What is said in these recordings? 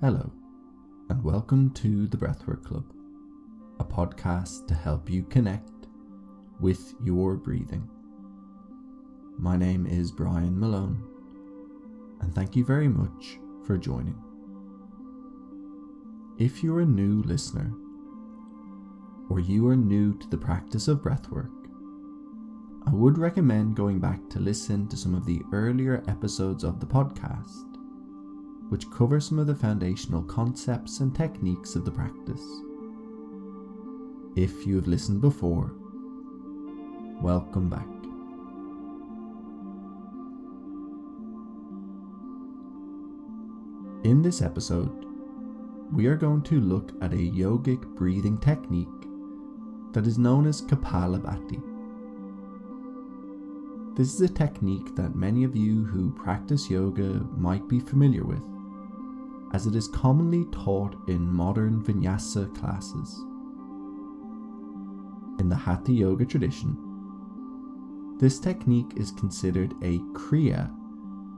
Hello, and welcome to the Breathwork Club, a podcast to help you connect with your breathing. My name is Brian Malone, and thank you very much for joining. If you're a new listener, or you are new to the practice of breathwork, I would recommend going back to listen to some of the earlier episodes of the podcast, which cover some of the foundational concepts and techniques of the practice. If you have listened before, welcome back. In this episode, we are going to look at a yogic breathing technique that is known as Kapalabhati. This is a technique that many of you who practice yoga might be familiar with, as it is commonly taught in modern vinyasa classes. In the Hatha Yoga tradition, this technique is considered a kriya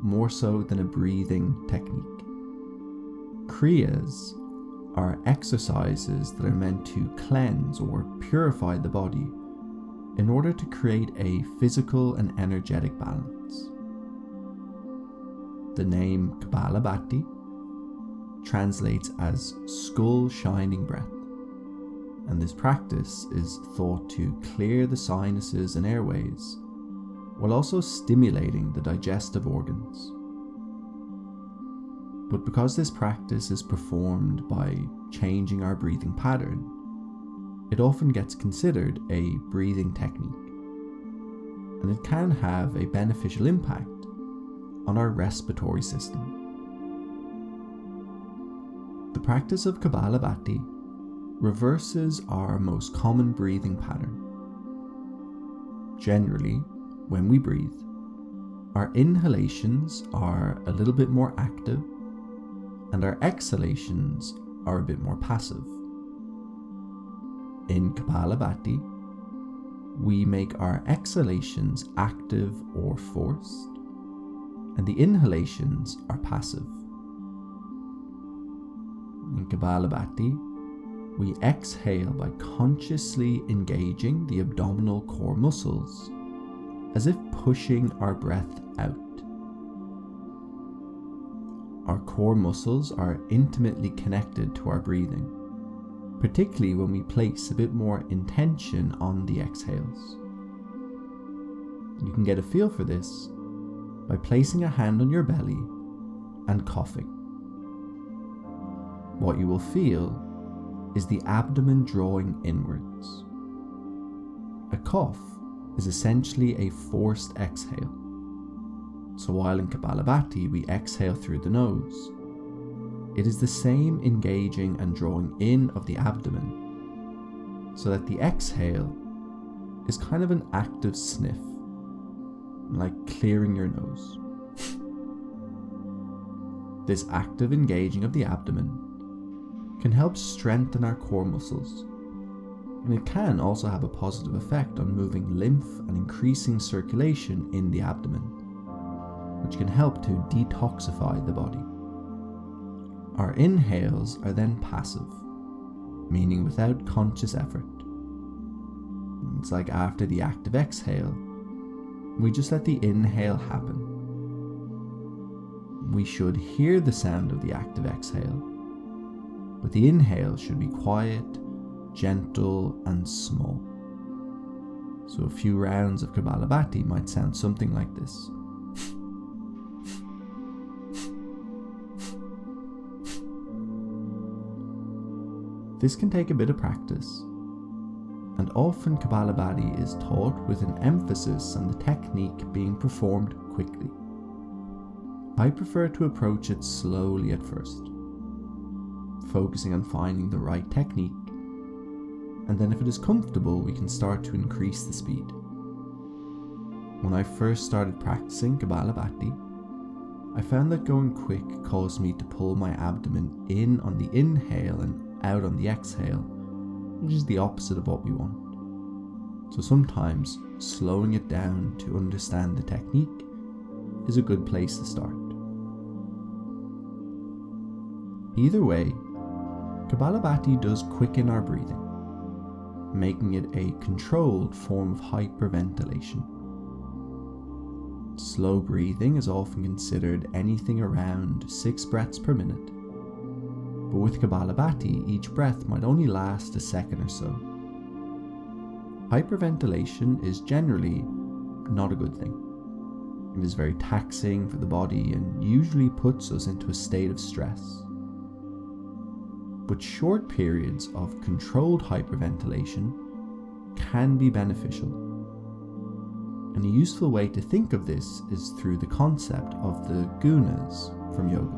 more so than a breathing technique. Kriyas are exercises that are meant to cleanse or purify the body in order to create a physical and energetic balance. The name Kapalabhati translates as skull shining breath, and this practice is thought to clear the sinuses and airways while also stimulating the digestive organs. But because this practice is performed by changing our breathing pattern, it often gets considered a breathing technique, and it can have a beneficial impact on our respiratory system. The practice of Kapalabhati reverses our most common breathing pattern. Generally, when we breathe, our inhalations are a little bit more active and our exhalations are a bit more passive. In Kapalabhati, we make our exhalations active or forced, and the inhalations are passive. In Kapalabhati, we exhale by consciously engaging the abdominal core muscles, as if pushing our breath out. Our core muscles are intimately connected to our breathing, particularly when we place a bit more intention on the exhales. You can get a feel for this by placing a hand on your belly and coughing. What you will feel is the abdomen drawing inwards. A cough is essentially a forced exhale. So while in Kapalabhati we exhale through the nose, it is the same engaging and drawing in of the abdomen, so that the exhale is kind of an active sniff, like clearing your nose. this active engaging of the abdomen can help strengthen our core muscles, and it can also have a positive effect on moving lymph and increasing circulation in the abdomen which can help to detoxify the body. Our inhales are then passive, meaning without conscious effort. It's like after the active exhale, we just let the inhale happen. We should hear the sound of the active exhale, but the inhale should be quiet, gentle, and small. So a few rounds of Kapalabhati might sound something like this. This can take a bit of practice, and often Kapalabhati is taught with an emphasis on the technique being performed quickly. I prefer to approach it slowly at first, focusing on finding the right technique, and then if it is comfortable, we can start to increase the speed. When I first started practicing Kapalabhati, I found that going quick caused me to pull my abdomen in on the inhale and out on the exhale, which is the opposite of what we want. So sometimes slowing it down to understand the technique is a good place to start. Either way, Kapalabhati does quicken our breathing, making it a controlled form of hyperventilation. Slow breathing is often considered anything around 6 breaths per minute, but with Kapalabhati, each breath might only last a second or so. Hyperventilation is generally not a good thing. It is very taxing for the body and usually puts us into a state of stress. But short periods of controlled hyperventilation can be beneficial and a useful way to think of this is through the concept of the gunas from yoga.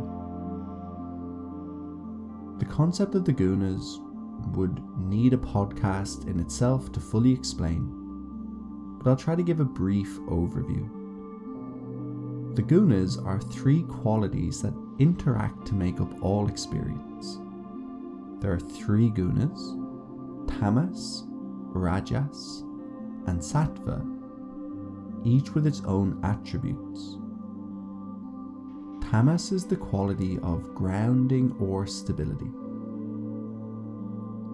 The concept of the gunas would need a podcast in itself to fully explain, but I'll try to give a brief overview. The gunas are three qualities that interact to make up all experience. There are three gunas tamas, rajas, and sattva each with its own attributes. Tamas is the quality of grounding or stability.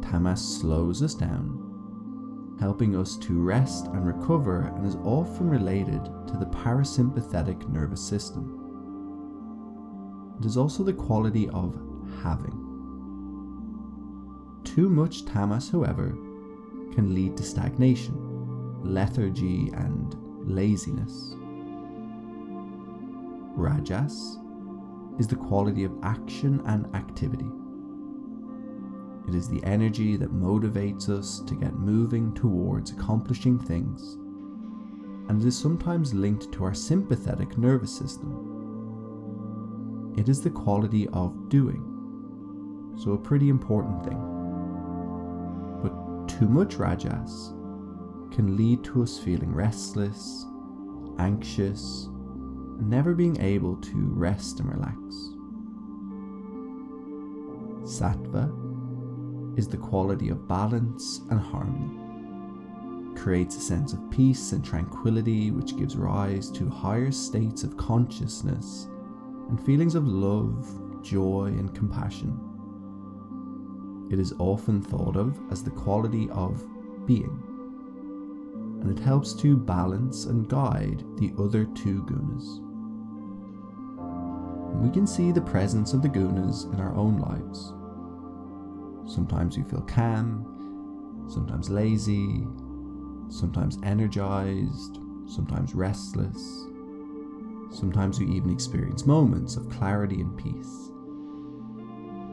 Tamas slows us down, helping us to rest and recover, and is often related to the parasympathetic nervous system. It is also the quality of having. Too much tamas, however, can lead to stagnation, lethargy, and laziness. Rajas is the quality of action and activity. It is the energy that motivates us to get moving towards accomplishing things, and it is sometimes linked to our sympathetic nervous system. It is the quality of doing, so a pretty important thing. Too much Rajas can lead to us feeling restless, anxious, and never being able to rest and relax. Sattva is the quality of balance and harmony. Creates a sense of peace and tranquility which gives rise to higher states of consciousness and feelings of love, joy, and compassion. It is often thought of as the quality of being and it helps to balance and guide the other two gunas. We can see the presence of the gunas in our own lives. Sometimes we feel calm, sometimes lazy, sometimes energized, sometimes restless. Sometimes we even experience moments of clarity and peace.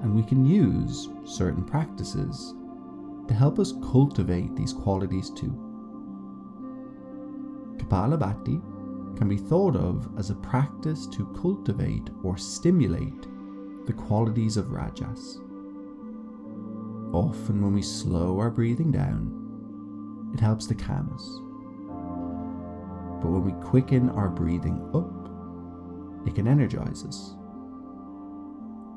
And we can use certain practices to help us cultivate these qualities too. Kapalabhati can be thought of as a practice to cultivate or stimulate the qualities of rajas. Often, when we slow our breathing down, it helps to calm us. But when we quicken our breathing up, it can energize us.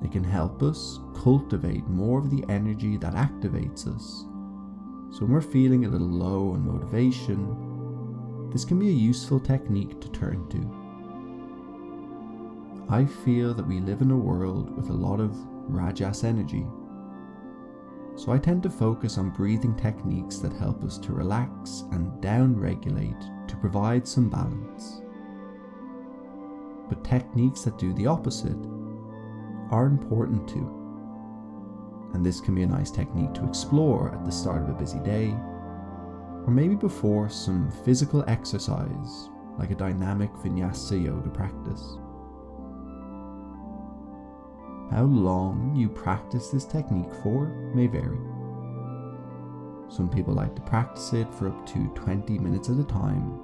It can help us cultivate more of the energy that activates us. So, when we're feeling a little low on motivation, this can be a useful technique to turn to. I feel that we live in a world with a lot of Rajas energy, so I tend to focus on breathing techniques that help us to relax and down regulate to provide some balance. But techniques that do the opposite are important too. And this can be a nice technique to explore at the start of a busy day or maybe before some physical exercise like a dynamic vinyasa yoga practice. How long you practice this technique for may vary. Some people like to practice it for up to 20 minutes at a time,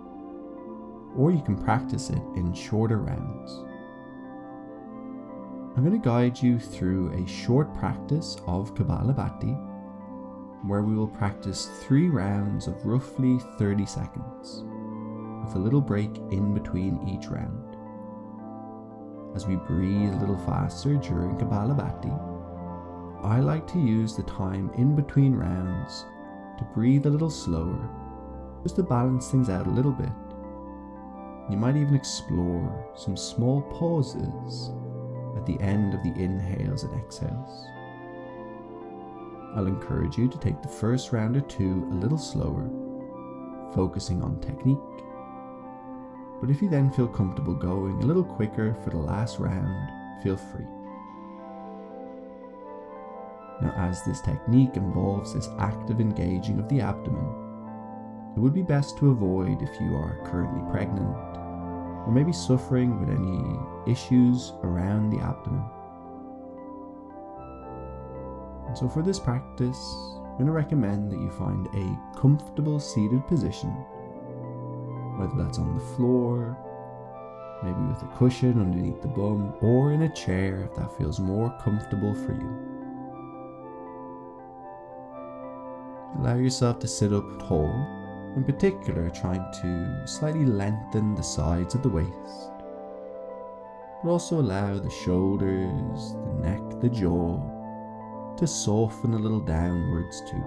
or you can practice it in shorter rounds. I'm going to guide you through a short practice of Kapalabhati where we will practice three rounds of roughly 30 seconds, with a little break in between each round. As we breathe a little faster during Kapalabhati, I like to use the time in between rounds to breathe a little slower, just to balance things out a little bit. You might even explore some small pauses at the end of the inhales and exhales. I'll encourage you to take the first round or two a little slower, focusing on technique. But if you then feel comfortable going a little quicker for the last round, feel free. Now, as this technique involves this active engaging of the abdomen, it would be best to avoid if you are currently pregnant or maybe suffering with any issues around the abdomen. And so, for this practice, I'm going to recommend that you find a comfortable seated position, whether that's on the floor, maybe with a cushion underneath the bum, or in a chair if that feels more comfortable for you. Allow yourself to sit up tall, in particular, trying to slightly lengthen the sides of the waist. But also allow the shoulders, the neck, the jaw to soften a little downwards too.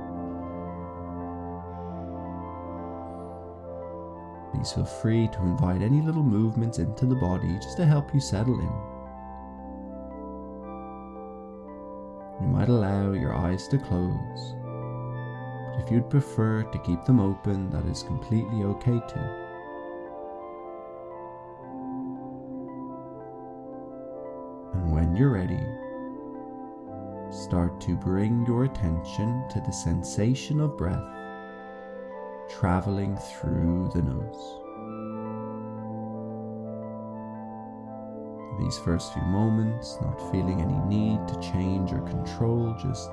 Please feel free to invite any little movements into the body just to help you settle in. You might allow your eyes to close if you'd prefer to keep them open, that is completely okay too. And when you're ready, start to bring your attention to the sensation of breath traveling through the nose. These first few moments, not feeling any need to change or control, just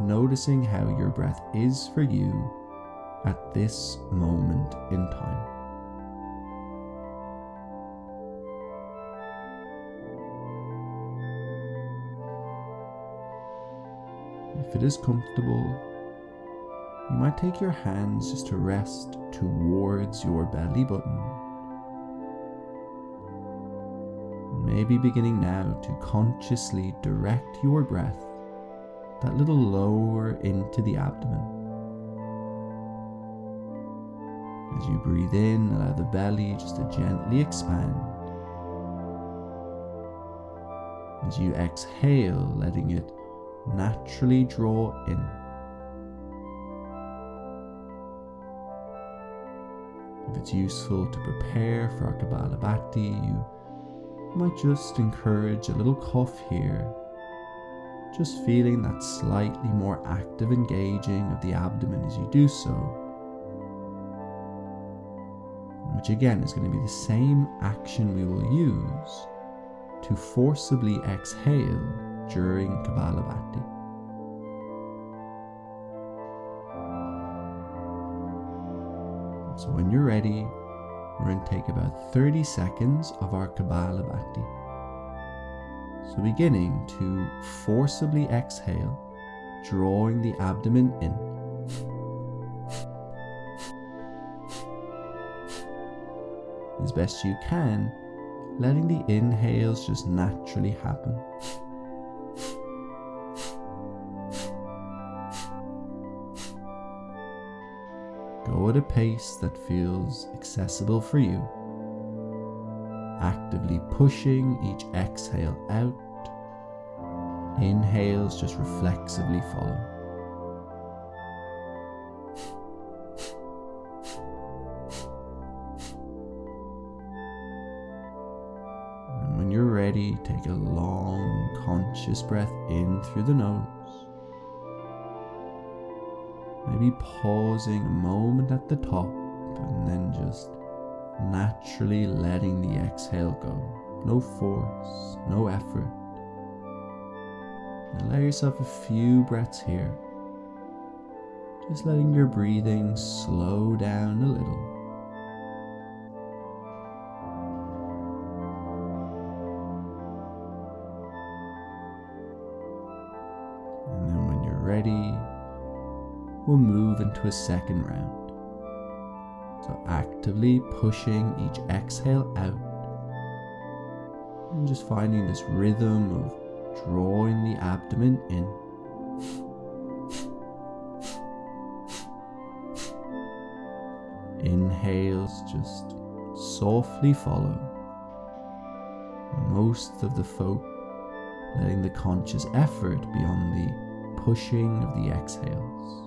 noticing how your breath is for you at this moment in time. If it is comfortable, you might take your hands just to rest towards your belly button. Maybe beginning now to consciously direct your breath that little lower into the abdomen. As you breathe in, allow the belly just to gently expand. As you exhale, letting it naturally draw in. If it's useful to prepare for a our Kapalabhati, you might just encourage a little cough here just feeling that slightly more active engaging of the abdomen as you do so. Which again is going to be the same action we will use to forcibly exhale during Kapalabhati. So when you're ready, we're going to take about 30 seconds of our Kapalabhati. So beginning to forcibly exhale, drawing the abdomen in. As best you can, letting the inhales just naturally happen. Go at a pace that feels accessible for you actively pushing each exhale out. Inhales just reflexively follow. And when you're ready, take a long, conscious breath in through the nose. Maybe pausing a moment at the top and then just naturally letting the exhale go. No force, no effort. Allow yourself a few breaths here. Just letting your breathing slow down a little. And then when you're ready, we'll move into a second round. So actively pushing each exhale out and just finding this rhythm of drawing the abdomen in. Inhales just softly follow. Most of the folk letting the conscious effort be on the pushing of the exhales.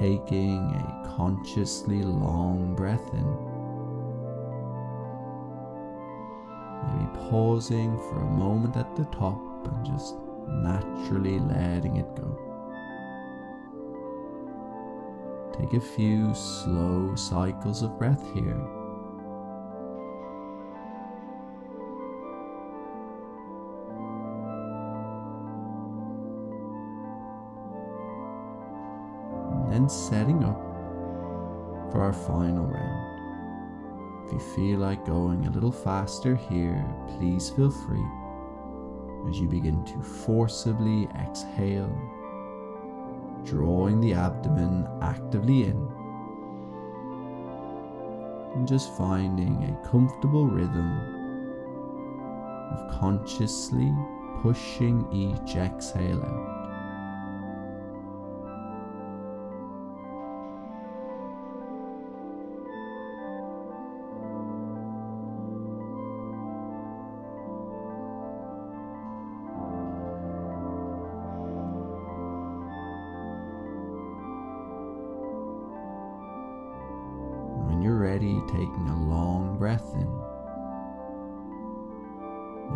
Taking a consciously long breath in. Maybe pausing for a moment at the top and just naturally letting it go. Take a few slow cycles of breath here. And setting up for our final round. If you feel like going a little faster here, please feel free as you begin to forcibly exhale, drawing the abdomen actively in, and just finding a comfortable rhythm of consciously pushing each exhale out.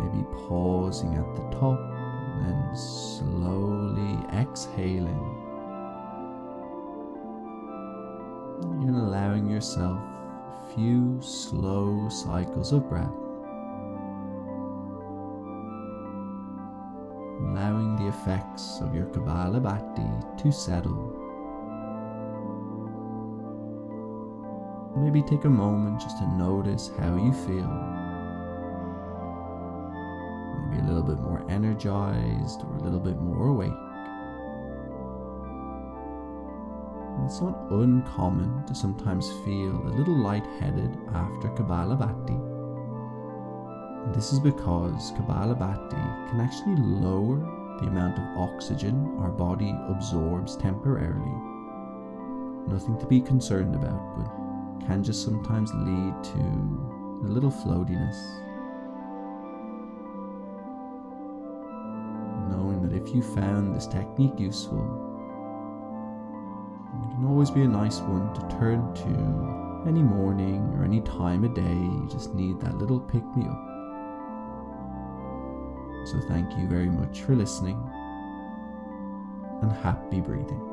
Maybe pausing at the top and then slowly exhaling. And allowing yourself a few slow cycles of breath. Allowing the effects of your Kapalabhati to settle. Maybe take a moment just to notice how you feel. Bit more energized or a little bit more awake. It's not uncommon to sometimes feel a little lightheaded after Kapalabhati. This is because Kapalabhati can actually lower the amount of oxygen our body absorbs temporarily. Nothing to be concerned about, but can just sometimes lead to a little floatiness. If you found this technique useful, it can always be a nice one to turn to any morning or any time of day. You just need that little pick me up. So, thank you very much for listening and happy breathing.